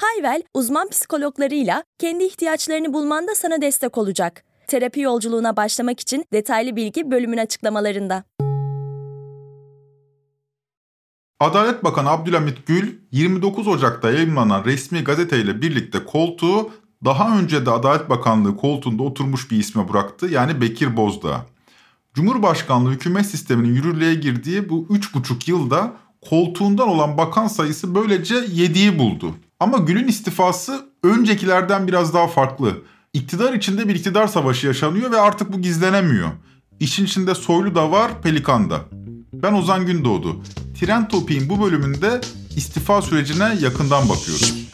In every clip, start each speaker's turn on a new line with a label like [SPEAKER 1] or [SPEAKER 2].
[SPEAKER 1] Hayvel, uzman psikologlarıyla kendi ihtiyaçlarını bulmanda sana destek olacak. Terapi yolculuğuna başlamak için detaylı bilgi bölümün açıklamalarında.
[SPEAKER 2] Adalet Bakanı Abdülhamit Gül 29 Ocak'ta yayınlanan resmi gazeteyle birlikte koltuğu daha önce de Adalet Bakanlığı koltuğunda oturmuş bir isme bıraktı. Yani Bekir Bozdağ. Cumhurbaşkanlığı hükümet sisteminin yürürlüğe girdiği bu 3,5 yılda koltuğundan olan bakan sayısı böylece 7'yi buldu. Ama Gül'ün istifası öncekilerden biraz daha farklı. İktidar içinde bir iktidar savaşı yaşanıyor ve artık bu gizlenemiyor. İşin içinde Soylu da var, Pelikan da. Ben Ozan Gündoğdu. Tren Topi'nin bu bölümünde istifa sürecine yakından bakıyoruz.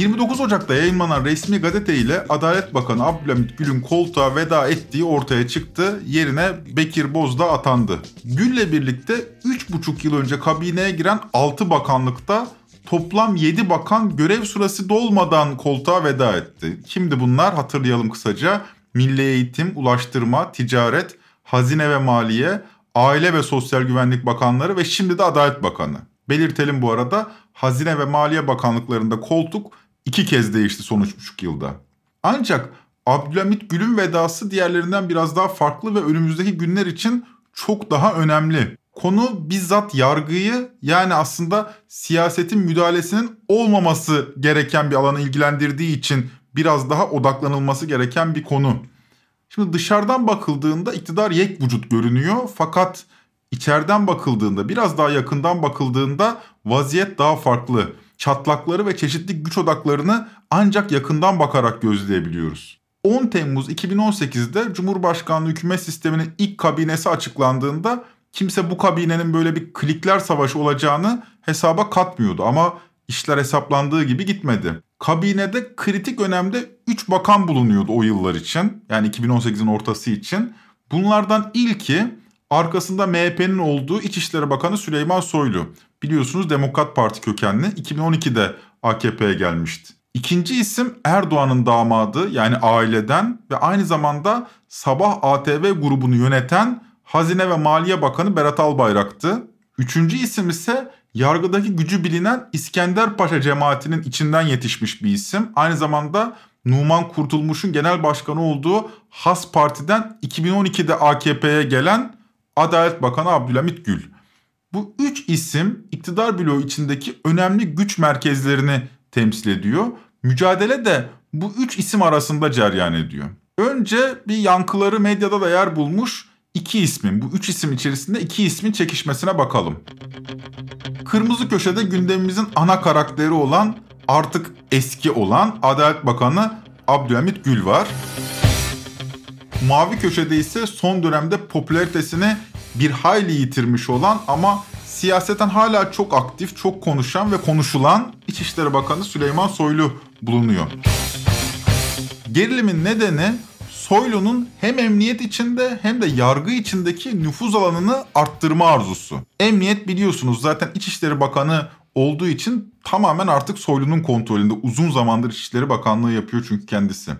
[SPEAKER 2] 29 Ocak'ta yayınlanan resmi gazete ile Adalet Bakanı Abdülhamit Gül'ün koltuğa veda ettiği ortaya çıktı. Yerine Bekir Bozdağ atandı. Gül'le birlikte 3,5 yıl önce kabineye giren 6 bakanlıkta toplam 7 bakan görev sırası dolmadan koltuğa veda etti. Kimdi bunlar hatırlayalım kısaca. Milli Eğitim, Ulaştırma, Ticaret, Hazine ve Maliye, Aile ve Sosyal Güvenlik Bakanları ve şimdi de Adalet Bakanı. Belirtelim bu arada Hazine ve Maliye Bakanlıklarında koltuk iki kez değişti son üç buçuk yılda. Ancak Abdülhamit Gül'ün vedası diğerlerinden biraz daha farklı ve önümüzdeki günler için çok daha önemli. Konu bizzat yargıyı yani aslında siyasetin müdahalesinin olmaması gereken bir alanı ilgilendirdiği için biraz daha odaklanılması gereken bir konu. Şimdi dışarıdan bakıldığında iktidar yek vücut görünüyor fakat içeriden bakıldığında biraz daha yakından bakıldığında vaziyet daha farklı çatlakları ve çeşitli güç odaklarını ancak yakından bakarak gözleyebiliyoruz. 10 Temmuz 2018'de Cumhurbaşkanlığı hükümet sisteminin ilk kabinesi açıklandığında kimse bu kabinenin böyle bir klikler savaşı olacağını hesaba katmıyordu ama işler hesaplandığı gibi gitmedi. Kabinede kritik önemde 3 bakan bulunuyordu o yıllar için. Yani 2018'in ortası için. Bunlardan ilki arkasında MHP'nin olduğu İçişleri Bakanı Süleyman Soylu. Biliyorsunuz Demokrat Parti kökenli 2012'de AKP'ye gelmişti. İkinci isim Erdoğan'ın damadı yani aileden ve aynı zamanda Sabah ATV grubunu yöneten Hazine ve Maliye Bakanı Berat Albayrak'tı. Üçüncü isim ise yargıdaki gücü bilinen İskender Paşa cemaatinin içinden yetişmiş bir isim. Aynı zamanda Numan Kurtulmuş'un genel başkanı olduğu Has Parti'den 2012'de AKP'ye gelen Adalet Bakanı Abdülhamit Gül. Bu üç isim iktidar bloğu içindeki önemli güç merkezlerini temsil ediyor. Mücadele de bu üç isim arasında ceryan ediyor. Önce bir yankıları medyada da yer bulmuş iki ismin, bu üç isim içerisinde iki ismin çekişmesine bakalım. Kırmızı köşede gündemimizin ana karakteri olan, artık eski olan Adalet Bakanı Abdülhamit Gül var. Mavi köşede ise son dönemde popülaritesini bir hayli yitirmiş olan ama siyaseten hala çok aktif, çok konuşan ve konuşulan İçişleri Bakanı Süleyman Soylu bulunuyor. Gerilimin nedeni Soylu'nun hem emniyet içinde hem de yargı içindeki nüfuz alanını arttırma arzusu. Emniyet biliyorsunuz zaten İçişleri Bakanı olduğu için tamamen artık Soylu'nun kontrolünde. Uzun zamandır İçişleri Bakanlığı yapıyor çünkü kendisi.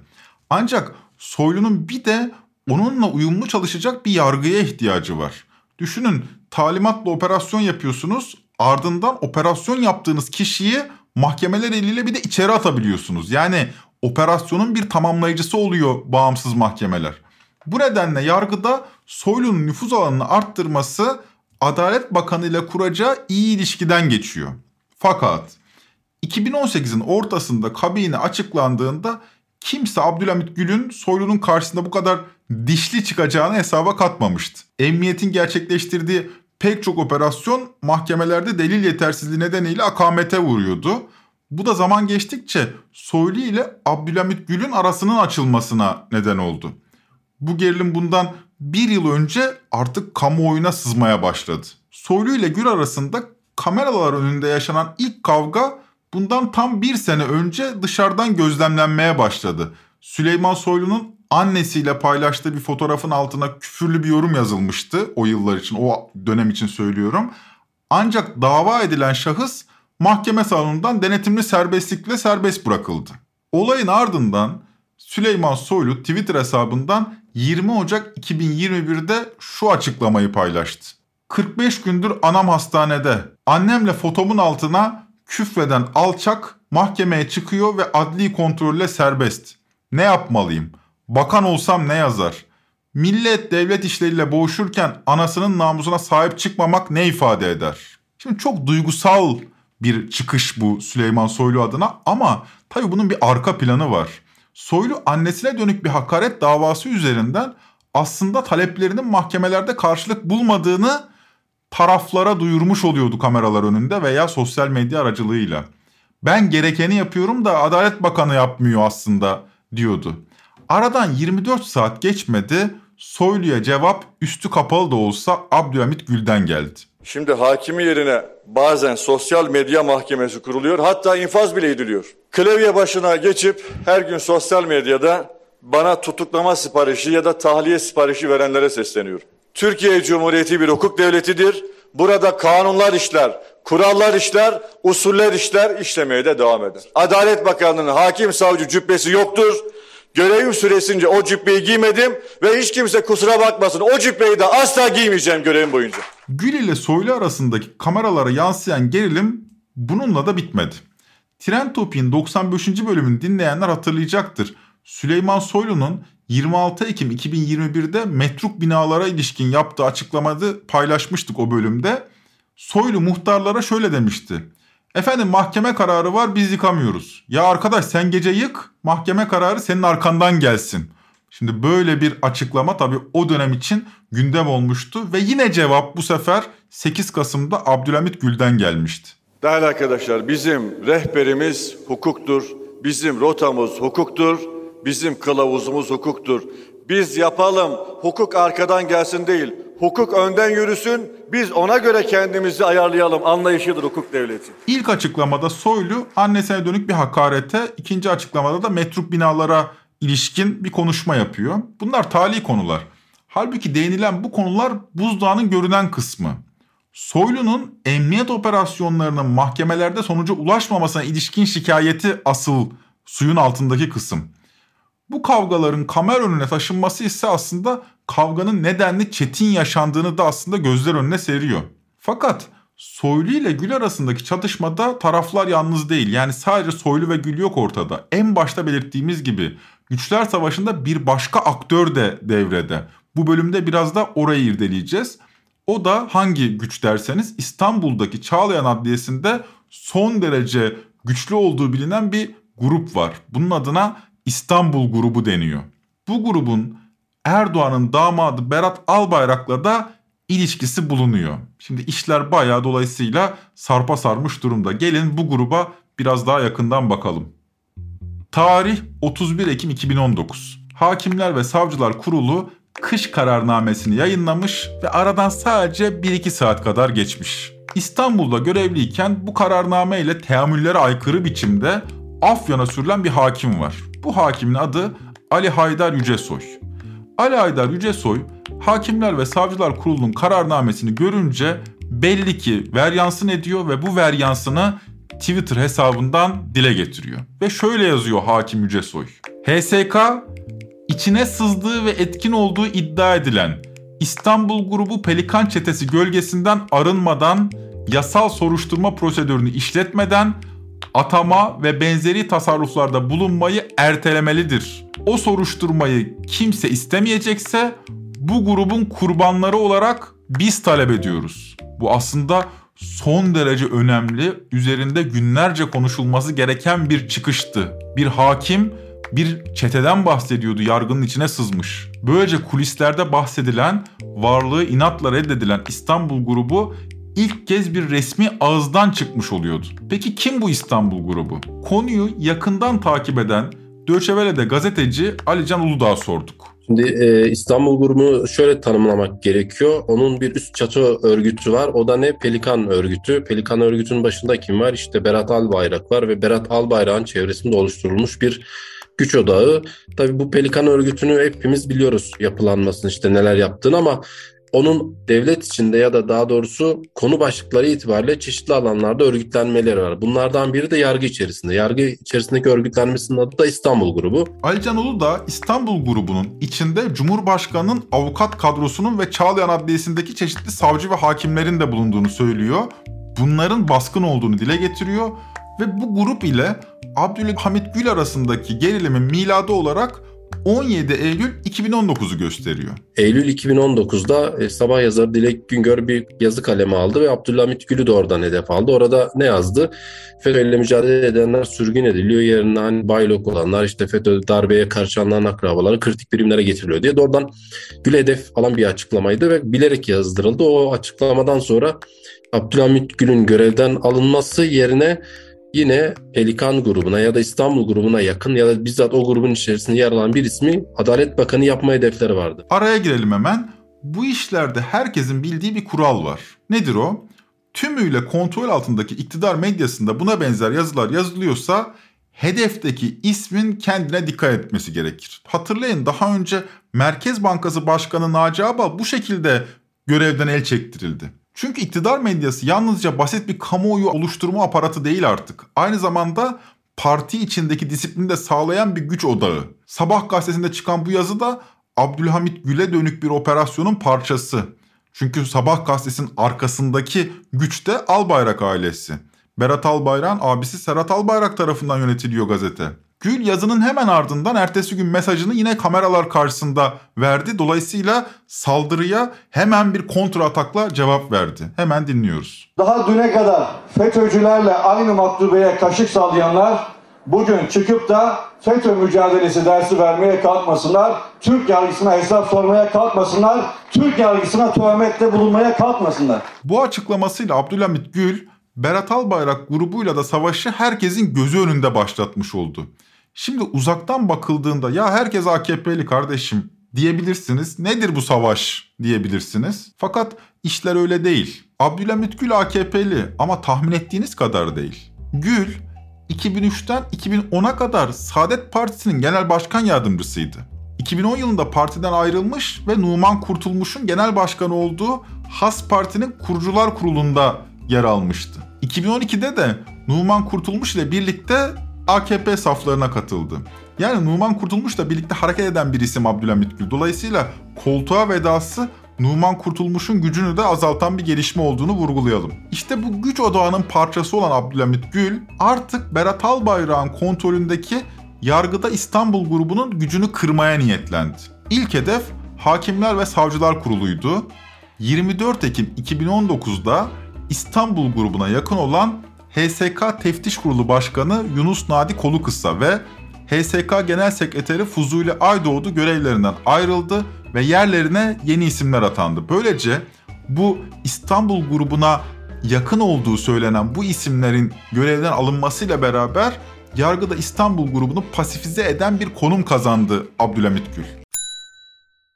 [SPEAKER 2] Ancak Soylu'nun bir de onunla uyumlu çalışacak bir yargıya ihtiyacı var. Düşünün talimatla operasyon yapıyorsunuz ardından operasyon yaptığınız kişiyi mahkemeler eliyle bir de içeri atabiliyorsunuz. Yani operasyonun bir tamamlayıcısı oluyor bağımsız mahkemeler. Bu nedenle yargıda Soylu'nun nüfuz alanını arttırması Adalet Bakanı ile kuracağı iyi ilişkiden geçiyor. Fakat 2018'in ortasında kabine açıklandığında kimse Abdülhamit Gül'ün Soylu'nun karşısında bu kadar dişli çıkacağını hesaba katmamıştı. Emniyetin gerçekleştirdiği pek çok operasyon mahkemelerde delil yetersizliği nedeniyle akamete vuruyordu. Bu da zaman geçtikçe Soylu ile Abdülhamit Gül'ün arasının açılmasına neden oldu. Bu gerilim bundan bir yıl önce artık kamuoyuna sızmaya başladı. Soylu ile Gül arasında kameralar önünde yaşanan ilk kavga bundan tam bir sene önce dışarıdan gözlemlenmeye başladı. Süleyman Soylu'nun annesiyle paylaştığı bir fotoğrafın altına küfürlü bir yorum yazılmıştı o yıllar için, o dönem için söylüyorum. Ancak dava edilen şahıs mahkeme salonundan denetimli serbestlikle serbest bırakıldı. Olayın ardından Süleyman Soylu Twitter hesabından 20 Ocak 2021'de şu açıklamayı paylaştı. 45 gündür anam hastanede. Annemle fotomun altına küfreden alçak mahkemeye çıkıyor ve adli kontrolle serbest. Ne yapmalıyım? Bakan olsam ne yazar? Millet devlet işleriyle boğuşurken anasının namusuna sahip çıkmamak ne ifade eder? Şimdi çok duygusal bir çıkış bu Süleyman Soylu adına ama tabii bunun bir arka planı var. Soylu annesine dönük bir hakaret davası üzerinden aslında taleplerinin mahkemelerde karşılık bulmadığını taraflara duyurmuş oluyordu kameralar önünde veya sosyal medya aracılığıyla. Ben gerekeni yapıyorum da Adalet Bakanı yapmıyor aslında diyordu. Aradan 24 saat geçmedi. Soylu'ya cevap üstü kapalı da olsa Abdülhamit Gül'den geldi.
[SPEAKER 3] Şimdi hakimi yerine bazen sosyal medya mahkemesi kuruluyor. Hatta infaz bile ediliyor. Klavye başına geçip her gün sosyal medyada bana tutuklama siparişi ya da tahliye siparişi verenlere sesleniyor. Türkiye Cumhuriyeti bir hukuk devletidir. Burada kanunlar işler, kurallar işler, usuller işler, işlemeye de devam eder. Adalet Bakanlığı'nın hakim savcı cübbesi yoktur. Görevim süresince o cübbeyi giymedim ve hiç kimse kusura bakmasın o cübbeyi de asla giymeyeceğim görevim boyunca.
[SPEAKER 2] Gül ile Soylu arasındaki kameralara yansıyan gerilim bununla da bitmedi. Tren Topi'nin 95. bölümünü dinleyenler hatırlayacaktır. Süleyman Soylu'nun 26 Ekim 2021'de metruk binalara ilişkin yaptığı açıklamada paylaşmıştık o bölümde. Soylu muhtarlara şöyle demişti. Efendim mahkeme kararı var biz yıkamıyoruz. Ya arkadaş sen gece yık mahkeme kararı senin arkandan gelsin. Şimdi böyle bir açıklama tabii o dönem için gündem olmuştu ve yine cevap bu sefer 8 Kasım'da Abdülhamit Gül'den gelmişti.
[SPEAKER 3] Değerli arkadaşlar bizim rehberimiz hukuktur, bizim rotamız hukuktur, bizim kılavuzumuz hukuktur. Biz yapalım, hukuk arkadan gelsin değil, hukuk önden yürüsün, biz ona göre kendimizi ayarlayalım anlayışıdır hukuk devleti.
[SPEAKER 2] İlk açıklamada Soylu annesine dönük bir hakarete, ikinci açıklamada da metruk binalara ilişkin bir konuşma yapıyor. Bunlar tali konular. Halbuki değinilen bu konular buzdağının görünen kısmı. Soylu'nun emniyet operasyonlarının mahkemelerde sonuca ulaşmamasına ilişkin şikayeti asıl suyun altındaki kısım. Bu kavgaların kamera önüne taşınması ise aslında kavganın nedenli çetin yaşandığını da aslında gözler önüne seriyor. Fakat Soylu ile Gül arasındaki çatışmada taraflar yalnız değil. Yani sadece Soylu ve Gül yok ortada. En başta belirttiğimiz gibi Güçler Savaşı'nda bir başka aktör de devrede. Bu bölümde biraz da orayı irdeleyeceğiz. O da hangi güç derseniz İstanbul'daki Çağlayan Adliyesi'nde son derece güçlü olduğu bilinen bir grup var. Bunun adına İstanbul grubu deniyor. Bu grubun Erdoğan'ın damadı Berat Albayrak'la da ilişkisi bulunuyor. Şimdi işler bayağı dolayısıyla sarpa sarmış durumda. Gelin bu gruba biraz daha yakından bakalım. Tarih 31 Ekim 2019. Hakimler ve Savcılar Kurulu kış kararnamesini yayınlamış ve aradan sadece 1-2 saat kadar geçmiş. İstanbul'da görevliyken bu kararname ile teamüllere aykırı biçimde Afyon'a sürülen bir hakim var. Bu hakimin adı Ali Haydar Yücesoy. Ali Haydar Yücesoy, Hakimler ve Savcılar Kurulu'nun kararnamesini görünce belli ki veryansın ediyor ve bu veryansını Twitter hesabından dile getiriyor. Ve şöyle yazıyor Hakim Yücesoy. HSK içine sızdığı ve etkin olduğu iddia edilen İstanbul grubu Pelikan çetesi gölgesinden arınmadan, yasal soruşturma prosedürünü işletmeden atama ve benzeri tasarruflarda bulunmayı ertelemelidir. O soruşturmayı kimse istemeyecekse bu grubun kurbanları olarak biz talep ediyoruz. Bu aslında son derece önemli, üzerinde günlerce konuşulması gereken bir çıkıştı. Bir hakim bir çeteden bahsediyordu yargının içine sızmış. Böylece kulislerde bahsedilen, varlığı inatla reddedilen İstanbul grubu ilk kez bir resmi ağızdan çıkmış oluyordu. Peki kim bu İstanbul grubu? Konuyu yakından takip eden Döçevele'de gazeteci Alican Uludağ'a sorduk.
[SPEAKER 4] Şimdi e, İstanbul grubunu şöyle tanımlamak gerekiyor. Onun bir üst çatı örgütü var. O da ne? Pelikan örgütü. Pelikan örgütünün başında kim var? İşte Berat Albayrak var ve Berat Albayrak'ın çevresinde oluşturulmuş bir güç odağı. Tabii bu Pelikan örgütünü hepimiz biliyoruz yapılanmasını işte neler yaptığını ama onun devlet içinde ya da daha doğrusu konu başlıkları itibariyle çeşitli alanlarda örgütlenmeleri var. Bunlardan biri de yargı içerisinde. Yargı içerisindeki örgütlenmesinin adı da İstanbul Grubu.
[SPEAKER 2] Alican Ulu da İstanbul Grubu'nun içinde Cumhurbaşkanı'nın avukat kadrosunun ve Çağlayan Adliyesi'ndeki çeşitli savcı ve hakimlerin de bulunduğunu söylüyor. Bunların baskın olduğunu dile getiriyor ve bu grup ile Abdülhamit Gül arasındaki gerilimin miladı olarak 17 Eylül 2019'u gösteriyor.
[SPEAKER 4] Eylül 2019'da e, sabah yazarı Dilek Güngör bir yazı kalemi aldı ve Abdülhamit Gül'ü de oradan hedef aldı. Orada ne yazdı? FETÖ ile mücadele edenler sürgün ediliyor. Yerine hani baylok olanlar işte FETÖ darbeye karşılanan akrabaları kritik birimlere getiriliyor diye. Doğrudan Gül hedef alan bir açıklamaydı ve bilerek yazdırıldı. O açıklamadan sonra Abdülhamit Gül'ün görevden alınması yerine yine Pelikan grubuna ya da İstanbul grubuna yakın ya da bizzat o grubun içerisinde yer alan bir ismi Adalet Bakanı yapma hedefleri vardı.
[SPEAKER 2] Araya girelim hemen. Bu işlerde herkesin bildiği bir kural var. Nedir o? Tümüyle kontrol altındaki iktidar medyasında buna benzer yazılar yazılıyorsa hedefteki ismin kendine dikkat etmesi gerekir. Hatırlayın daha önce Merkez Bankası Başkanı Naci Abal bu şekilde görevden el çektirildi. Çünkü iktidar medyası yalnızca basit bir kamuoyu oluşturma aparatı değil artık. Aynı zamanda parti içindeki disiplini de sağlayan bir güç odağı. Sabah gazetesinde çıkan bu yazı da Abdülhamit Gül'e dönük bir operasyonun parçası. Çünkü Sabah gazetesinin arkasındaki güç de Albayrak ailesi. Berat Albayrak'ın abisi Serhat Albayrak tarafından yönetiliyor gazete. Gül yazının hemen ardından ertesi gün mesajını yine kameralar karşısında verdi. Dolayısıyla saldırıya hemen bir kontra atakla cevap verdi. Hemen dinliyoruz.
[SPEAKER 5] Daha düne kadar FETÖ'cülerle aynı maktubeye kaşık sallayanlar bugün çıkıp da FETÖ mücadelesi dersi vermeye kalkmasınlar. Türk yargısına hesap sormaya kalkmasınlar. Türk yargısına töhmette bulunmaya kalkmasınlar.
[SPEAKER 2] Bu açıklamasıyla Abdülhamit Gül, Berat Albayrak grubuyla da savaşı herkesin gözü önünde başlatmış oldu. Şimdi uzaktan bakıldığında ya herkes AKP'li kardeşim diyebilirsiniz. Nedir bu savaş diyebilirsiniz. Fakat işler öyle değil. Abdülhamit Gül AKP'li ama tahmin ettiğiniz kadar değil. Gül 2003'ten 2010'a kadar Saadet Partisi'nin genel başkan yardımcısıydı. 2010 yılında partiden ayrılmış ve Numan Kurtulmuş'un genel başkanı olduğu Has Parti'nin kurucular kurulunda yer almıştı. 2012'de de Numan Kurtulmuş ile birlikte AKP saflarına katıldı. Yani Numan Kurtulmuş'la birlikte hareket eden bir isim Abdülhamit Gül. Dolayısıyla koltuğa vedası Numan Kurtulmuş'un gücünü de azaltan bir gelişme olduğunu vurgulayalım. İşte bu güç odağının parçası olan Abdülhamit Gül artık Berat Albayrak'ın kontrolündeki yargıda İstanbul grubunun gücünü kırmaya niyetlendi. İlk hedef Hakimler ve Savcılar Kurulu'ydu. 24 Ekim 2019'da İstanbul grubuna yakın olan HSK Teftiş Kurulu Başkanı Yunus Nadi Kolukısa ve HSK Genel Sekreteri Fuzuli Aydoğdu görevlerinden ayrıldı ve yerlerine yeni isimler atandı. Böylece bu İstanbul grubuna yakın olduğu söylenen bu isimlerin görevden alınmasıyla beraber yargıda İstanbul grubunu pasifize eden bir konum kazandı Abdülhamit Gül.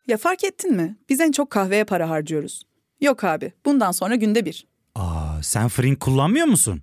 [SPEAKER 6] Ya fark ettin mi? Biz en çok kahveye para harcıyoruz. Yok abi, bundan sonra günde bir.
[SPEAKER 7] Aa, sen Frink kullanmıyor musun?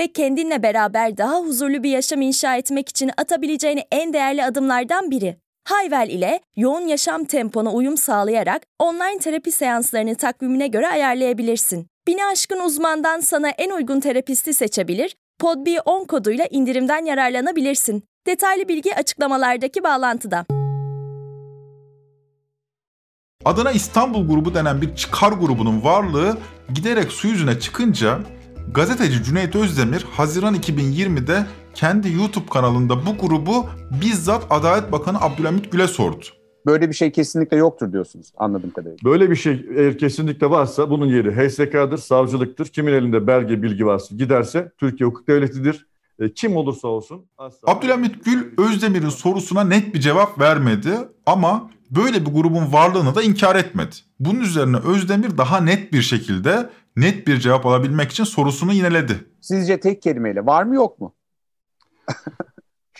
[SPEAKER 1] ve kendinle beraber daha huzurlu bir yaşam inşa etmek için atabileceğin en değerli adımlardan biri. Hayvel ile yoğun yaşam tempona uyum sağlayarak online terapi seanslarını takvimine göre ayarlayabilirsin. Bini aşkın uzmandan sana en uygun terapisti seçebilir, podb10 koduyla indirimden yararlanabilirsin. Detaylı bilgi açıklamalardaki bağlantıda.
[SPEAKER 2] Adına İstanbul grubu denen bir çıkar grubunun varlığı giderek su yüzüne çıkınca gazeteci Cüneyt Özdemir Haziran 2020'de kendi YouTube kanalında bu grubu bizzat Adalet Bakanı Abdülhamit Gül'e sordu.
[SPEAKER 8] böyle bir şey kesinlikle yoktur diyorsunuz anladığım kadarıyla.
[SPEAKER 9] Böyle bir şey eğer kesinlikle varsa bunun yeri HSK'dır, savcılıktır. Kimin elinde belge bilgi varsa giderse Türkiye hukuk devletidir. E, kim olursa olsun.
[SPEAKER 2] Asla. Abdülhamit Gül Özdemir'in sorusuna net bir cevap vermedi ama böyle bir grubun varlığını da inkar etmedi. Bunun üzerine Özdemir daha net bir şekilde net bir cevap alabilmek için sorusunu yineledi.
[SPEAKER 8] Sizce tek kelimeyle var mı yok mu?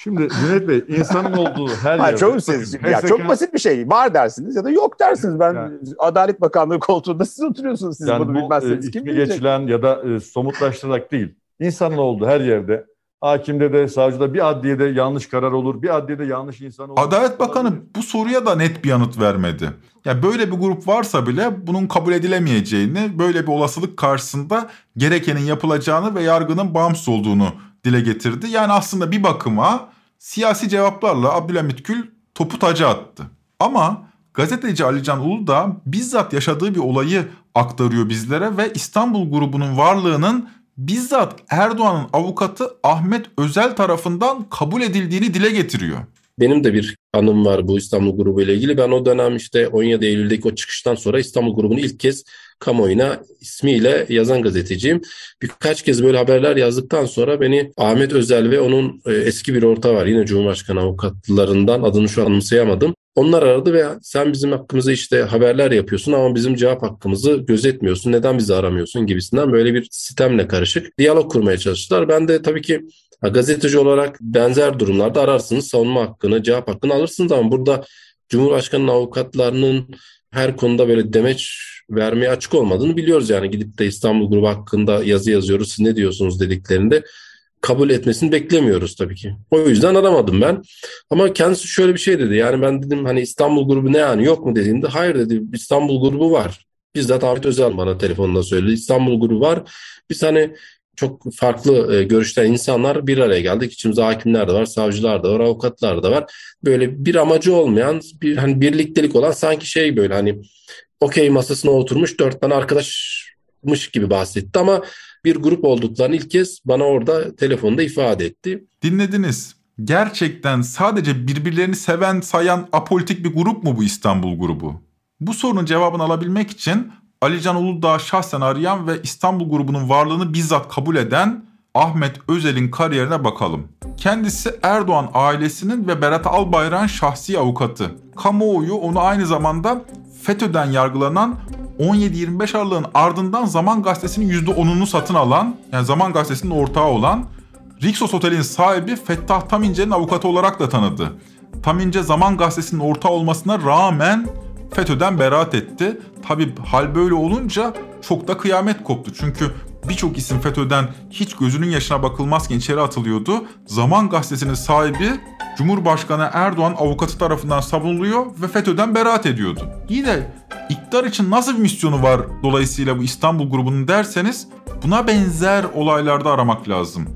[SPEAKER 9] Şimdi Cüneyt Bey insanın olduğu her yerde.
[SPEAKER 8] çok, siz, ya çok basit bir şey. Var dersiniz ya da yok dersiniz. Ben yani, Adalet Bakanlığı koltuğunda siz oturuyorsunuz. Siz
[SPEAKER 9] yani
[SPEAKER 8] bunu
[SPEAKER 9] bu,
[SPEAKER 8] bilmezseniz
[SPEAKER 9] e,
[SPEAKER 8] kim
[SPEAKER 9] bilecek? geçilen ya da e, somutlaştırarak değil. İnsanın olduğu her yerde Hakimde de savcıda bir adliyede yanlış karar olur, bir adliyede yanlış insan olur.
[SPEAKER 2] Adalet Bakanı bu soruya da net bir yanıt vermedi. Ya yani böyle bir grup varsa bile bunun kabul edilemeyeceğini, böyle bir olasılık karşısında gerekenin yapılacağını ve yargının bağımsız olduğunu dile getirdi. Yani aslında bir bakıma siyasi cevaplarla Abdülhamit Gül topu taca attı. Ama gazeteci Alican Uludağ bizzat yaşadığı bir olayı aktarıyor bizlere ve İstanbul grubunun varlığının bizzat Erdoğan'ın avukatı Ahmet Özel tarafından kabul edildiğini dile getiriyor.
[SPEAKER 4] Benim de bir anım var bu İstanbul grubu ile ilgili. Ben o dönem işte 17 Eylül'deki o çıkıştan sonra İstanbul grubunu ilk kez kamuoyuna ismiyle yazan gazeteciyim. Birkaç kez böyle haberler yazdıktan sonra beni Ahmet Özel ve onun e, eski bir orta var. Yine Cumhurbaşkanı avukatlarından adını şu an anımsayamadım. Onlar aradı ve sen bizim hakkımızda işte haberler yapıyorsun ama bizim cevap hakkımızı gözetmiyorsun. Neden bizi aramıyorsun gibisinden böyle bir sistemle karışık diyalog kurmaya çalıştılar. Ben de tabii ki gazeteci olarak benzer durumlarda ararsınız savunma hakkını, cevap hakkını alırsınız ama burada Cumhurbaşkanı'nın avukatlarının her konuda böyle demeç vermeye açık olmadığını biliyoruz yani gidip de İstanbul grubu hakkında yazı yazıyoruz siz ne diyorsunuz dediklerinde kabul etmesini beklemiyoruz tabii ki. O yüzden aramadım ben. Ama kendisi şöyle bir şey dedi. Yani ben dedim hani İstanbul grubu ne yani yok mu dediğimde hayır dedi İstanbul grubu var. Bizzat Ahmet Özel bana telefonda söyledi. İstanbul grubu var. Biz hani çok farklı e, görüşten insanlar bir araya geldik. İçimizde hakimler de var, savcılar da var, avukatlar da var. Böyle bir amacı olmayan, bir hani birliktelik olan sanki şey böyle hani okey masasına oturmuş dört tane arkadaşmış gibi bahsetti ama bir grup olduklarını ilk kez bana orada telefonda ifade etti.
[SPEAKER 2] Dinlediniz. Gerçekten sadece birbirlerini seven, sayan apolitik bir grup mu bu İstanbul grubu? Bu sorunun cevabını alabilmek için Alican Uludağ şahsen arayan ve İstanbul grubunun varlığını bizzat kabul eden Ahmet Özel'in kariyerine bakalım. Kendisi Erdoğan ailesinin ve Berat Albayrak'ın şahsi avukatı. Kamuoyu onu aynı zamanda FETÖ'den yargılanan 17-25 Aralık'ın ardından Zaman Gazetesi'nin %10'unu satın alan, yani Zaman Gazetesi'nin ortağı olan Rixos Otel'in sahibi Fettah Tamince'nin avukatı olarak da tanıdı. Tamince Zaman Gazetesi'nin ortağı olmasına rağmen FETÖ'den beraat etti. Tabi hal böyle olunca çok da kıyamet koptu. Çünkü birçok isim FETÖ'den hiç gözünün yaşına bakılmazken içeri atılıyordu. Zaman Gazetesi'nin sahibi Cumhurbaşkanı Erdoğan avukatı tarafından savunuluyor ve FETÖ'den beraat ediyordu. Yine iktidar için nasıl bir misyonu var dolayısıyla bu İstanbul grubunun derseniz buna benzer olaylarda aramak lazım.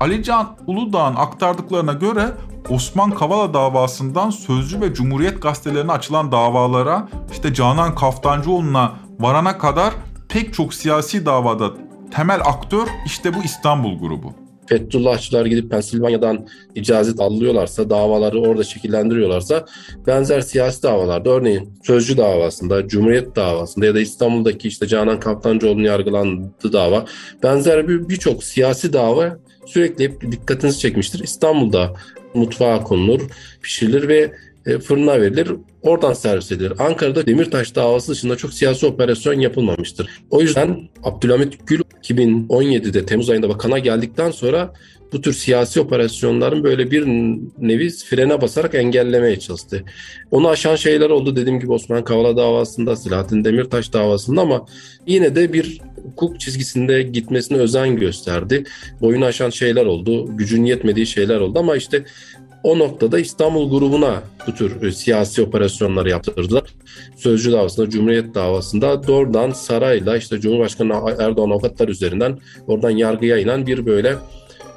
[SPEAKER 2] Alican Uludağ'ın aktardıklarına göre Osman Kavala davasından Sözcü ve Cumhuriyet gazetelerine açılan davalara işte Canan Kaftancıoğlu'na varana kadar pek çok siyasi davada temel aktör işte bu İstanbul grubu.
[SPEAKER 4] Fethullahçılar gidip Pensilvanya'dan icazet alıyorlarsa, davaları orada şekillendiriyorlarsa benzer siyasi davalarda örneğin Sözcü davasında, Cumhuriyet davasında ya da İstanbul'daki işte Canan Kaftancıoğlu'nun yargılandığı dava benzer birçok bir siyasi dava sürekli hep dikkatinizi çekmiştir. İstanbul'da mutfağa konulur, pişirilir ve fırına verilir. Oradan servis edilir. Ankara'da Demirtaş davası dışında çok siyasi operasyon yapılmamıştır. O yüzden Abdülhamit Gül 2017'de Temmuz ayında bakana geldikten sonra bu tür siyasi operasyonların böyle bir nevi frene basarak engellemeye çalıştı. Onu aşan şeyler oldu dediğim gibi Osman Kavala davasında, Selahattin Demirtaş davasında ama yine de bir hukuk çizgisinde gitmesine özen gösterdi. Boyunu aşan şeyler oldu, gücün yetmediği şeyler oldu ama işte o noktada İstanbul grubuna bu tür e, siyasi operasyonları yaptırdılar. Sözcü davasında, Cumhuriyet davasında doğrudan sarayla işte Cumhurbaşkanı Erdoğan avukatlar üzerinden oradan yargıya inen bir böyle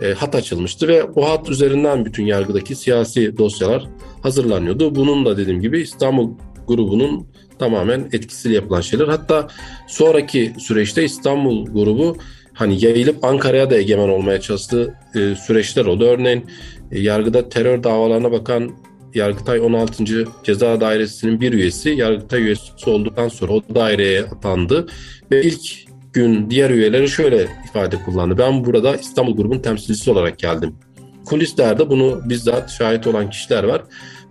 [SPEAKER 4] e, hat açılmıştı ve o hat üzerinden bütün yargıdaki siyasi dosyalar hazırlanıyordu. Bunun da dediğim gibi İstanbul grubunun tamamen etkisiyle yapılan şeyler. Hatta sonraki süreçte İstanbul grubu hani yayılıp Ankara'ya da egemen olmaya çalıştığı e, süreçler oldu. Örneğin yargıda terör davalarına bakan Yargıtay 16. Ceza Dairesi'nin bir üyesi Yargıtay üyesi olduktan sonra o daireye atandı ve ilk gün diğer üyeleri şöyle ifade kullandı. Ben burada İstanbul grubun temsilcisi olarak geldim. Kulislerde bunu bizzat şahit olan kişiler var.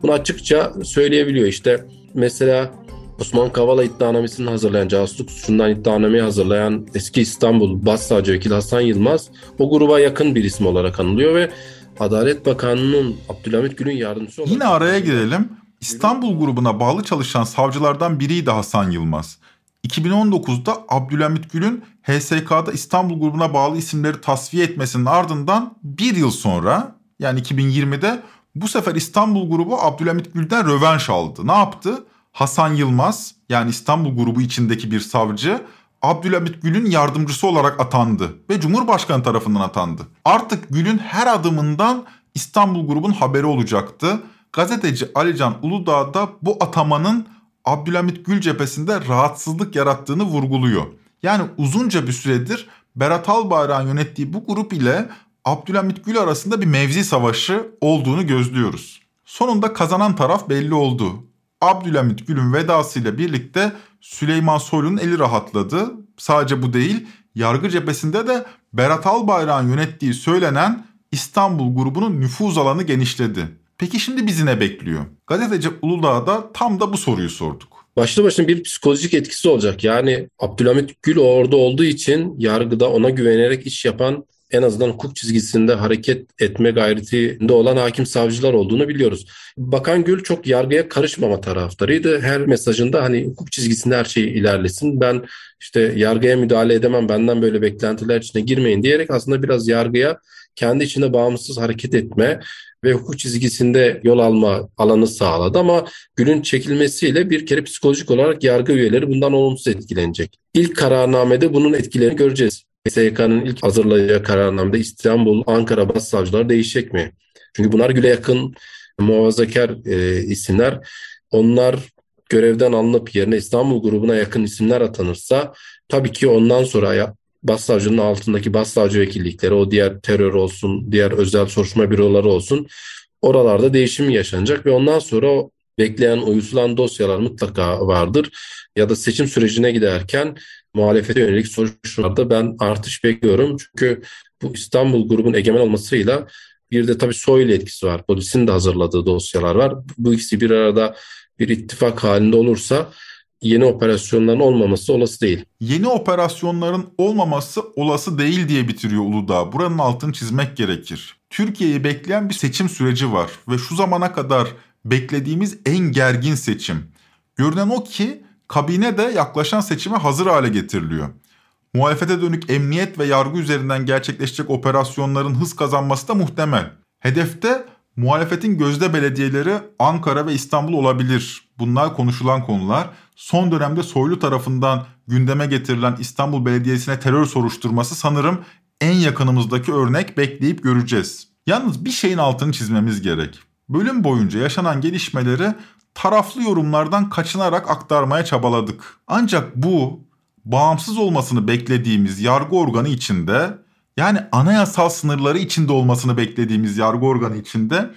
[SPEAKER 4] Bunu açıkça söyleyebiliyor. İşte mesela Osman Kavala iddianamesini hazırlayan, casusluk suçundan iddianameyi hazırlayan eski İstanbul Başsavcı Vekili Hasan Yılmaz o gruba yakın bir isim olarak anılıyor ve Adalet Bakanı'nın Abdülhamit Gül'ün yardımcısı olarak...
[SPEAKER 2] Yine araya girelim. İstanbul grubuna bağlı çalışan savcılardan biriydi Hasan Yılmaz. 2019'da Abdülhamit Gül'ün HSK'da İstanbul grubuna bağlı isimleri tasfiye etmesinin ardından bir yıl sonra yani 2020'de bu sefer İstanbul grubu Abdülhamit Gül'den rövanş aldı. Ne yaptı? Hasan Yılmaz yani İstanbul grubu içindeki bir savcı Abdülhamit Gül'ün yardımcısı olarak atandı ve Cumhurbaşkanı tarafından atandı. Artık Gül'ün her adımından İstanbul grubun haberi olacaktı. Gazeteci Alican Uludağ da bu atamanın Abdülhamit Gül cephesinde rahatsızlık yarattığını vurguluyor. Yani uzunca bir süredir Berat Albayrak'ın yönettiği bu grup ile Abdülhamit Gül arasında bir mevzi savaşı olduğunu gözlüyoruz. Sonunda kazanan taraf belli oldu. Abdülhamit Gül'ün vedasıyla birlikte Süleyman Soylu'nun eli rahatladı. Sadece bu değil, yargı cephesinde de Berat Albayrak'ın yönettiği söylenen İstanbul grubunun nüfuz alanı genişledi. Peki şimdi bizi ne bekliyor? Gazeteci Uludağ'da tam da bu soruyu sorduk.
[SPEAKER 4] Başlı başına bir psikolojik etkisi olacak. Yani Abdülhamit Gül orada olduğu için yargıda ona güvenerek iş yapan en azından hukuk çizgisinde hareket etme gayretinde olan hakim savcılar olduğunu biliyoruz. Bakan Gül çok yargıya karışmama taraftarıydı. Her mesajında hani hukuk çizgisinde her şey ilerlesin. Ben işte yargıya müdahale edemem, benden böyle beklentiler içine girmeyin diyerek aslında biraz yargıya kendi içinde bağımsız hareket etme ve hukuk çizgisinde yol alma alanı sağladı ama Gül'ün çekilmesiyle bir kere psikolojik olarak yargı üyeleri bundan olumsuz etkilenecek. İlk kararnamede bunun etkilerini göreceğiz. SYK'nın ilk hazırlayacağı kararnamada İstanbul, Ankara Başsavcıları değişecek mi? Çünkü bunlar Gül'e yakın muhafazakar e, isimler. Onlar görevden alınıp yerine İstanbul grubuna yakın isimler atanırsa tabii ki ondan sonra Başsavcının altındaki başsavcı vekillikleri, o diğer terör olsun, diğer özel soruşturma büroları olsun oralarda değişim yaşanacak ve ondan sonra o bekleyen, uyusulan dosyalar mutlaka vardır. Ya da seçim sürecine giderken muhalefete yönelik soruşturmalarda ben artış bekliyorum. Çünkü bu İstanbul grubun egemen olmasıyla bir de tabii Soylu etkisi var. Polisin de hazırladığı dosyalar var. Bu ikisi bir arada bir ittifak halinde olursa yeni operasyonların olmaması olası değil.
[SPEAKER 2] Yeni operasyonların olmaması olası değil diye bitiriyor Uludağ. Buranın altını çizmek gerekir. Türkiye'yi bekleyen bir seçim süreci var ve şu zamana kadar beklediğimiz en gergin seçim. Görünen o ki kabine de yaklaşan seçime hazır hale getiriliyor. Muhalefete dönük emniyet ve yargı üzerinden gerçekleşecek operasyonların hız kazanması da muhtemel. Hedefte muhalefetin gözde belediyeleri Ankara ve İstanbul olabilir. Bunlar konuşulan konular. Son dönemde Soylu tarafından gündeme getirilen İstanbul Belediyesi'ne terör soruşturması sanırım en yakınımızdaki örnek bekleyip göreceğiz. Yalnız bir şeyin altını çizmemiz gerek. Bölüm boyunca yaşanan gelişmeleri taraflı yorumlardan kaçınarak aktarmaya çabaladık. Ancak bu bağımsız olmasını beklediğimiz yargı organı içinde yani anayasal sınırları içinde olmasını beklediğimiz yargı organı içinde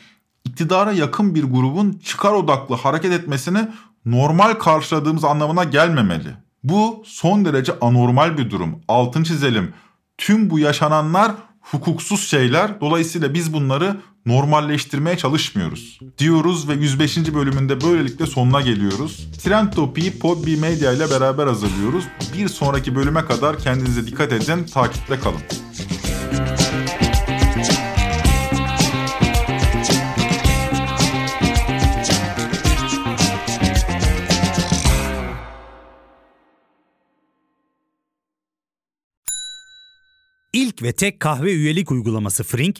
[SPEAKER 2] iktidara yakın bir grubun çıkar odaklı hareket etmesini normal karşıladığımız anlamına gelmemeli. Bu son derece anormal bir durum. Altın çizelim. Tüm bu yaşananlar hukuksuz şeyler. Dolayısıyla biz bunları normalleştirmeye çalışmıyoruz. Diyoruz ve 105. bölümünde böylelikle sonuna geliyoruz. Trend Topi'yi Podbi Media ile beraber hazırlıyoruz. Bir sonraki bölüme kadar kendinize dikkat edin, takipte kalın.
[SPEAKER 7] İlk ve tek kahve üyelik uygulaması Frink,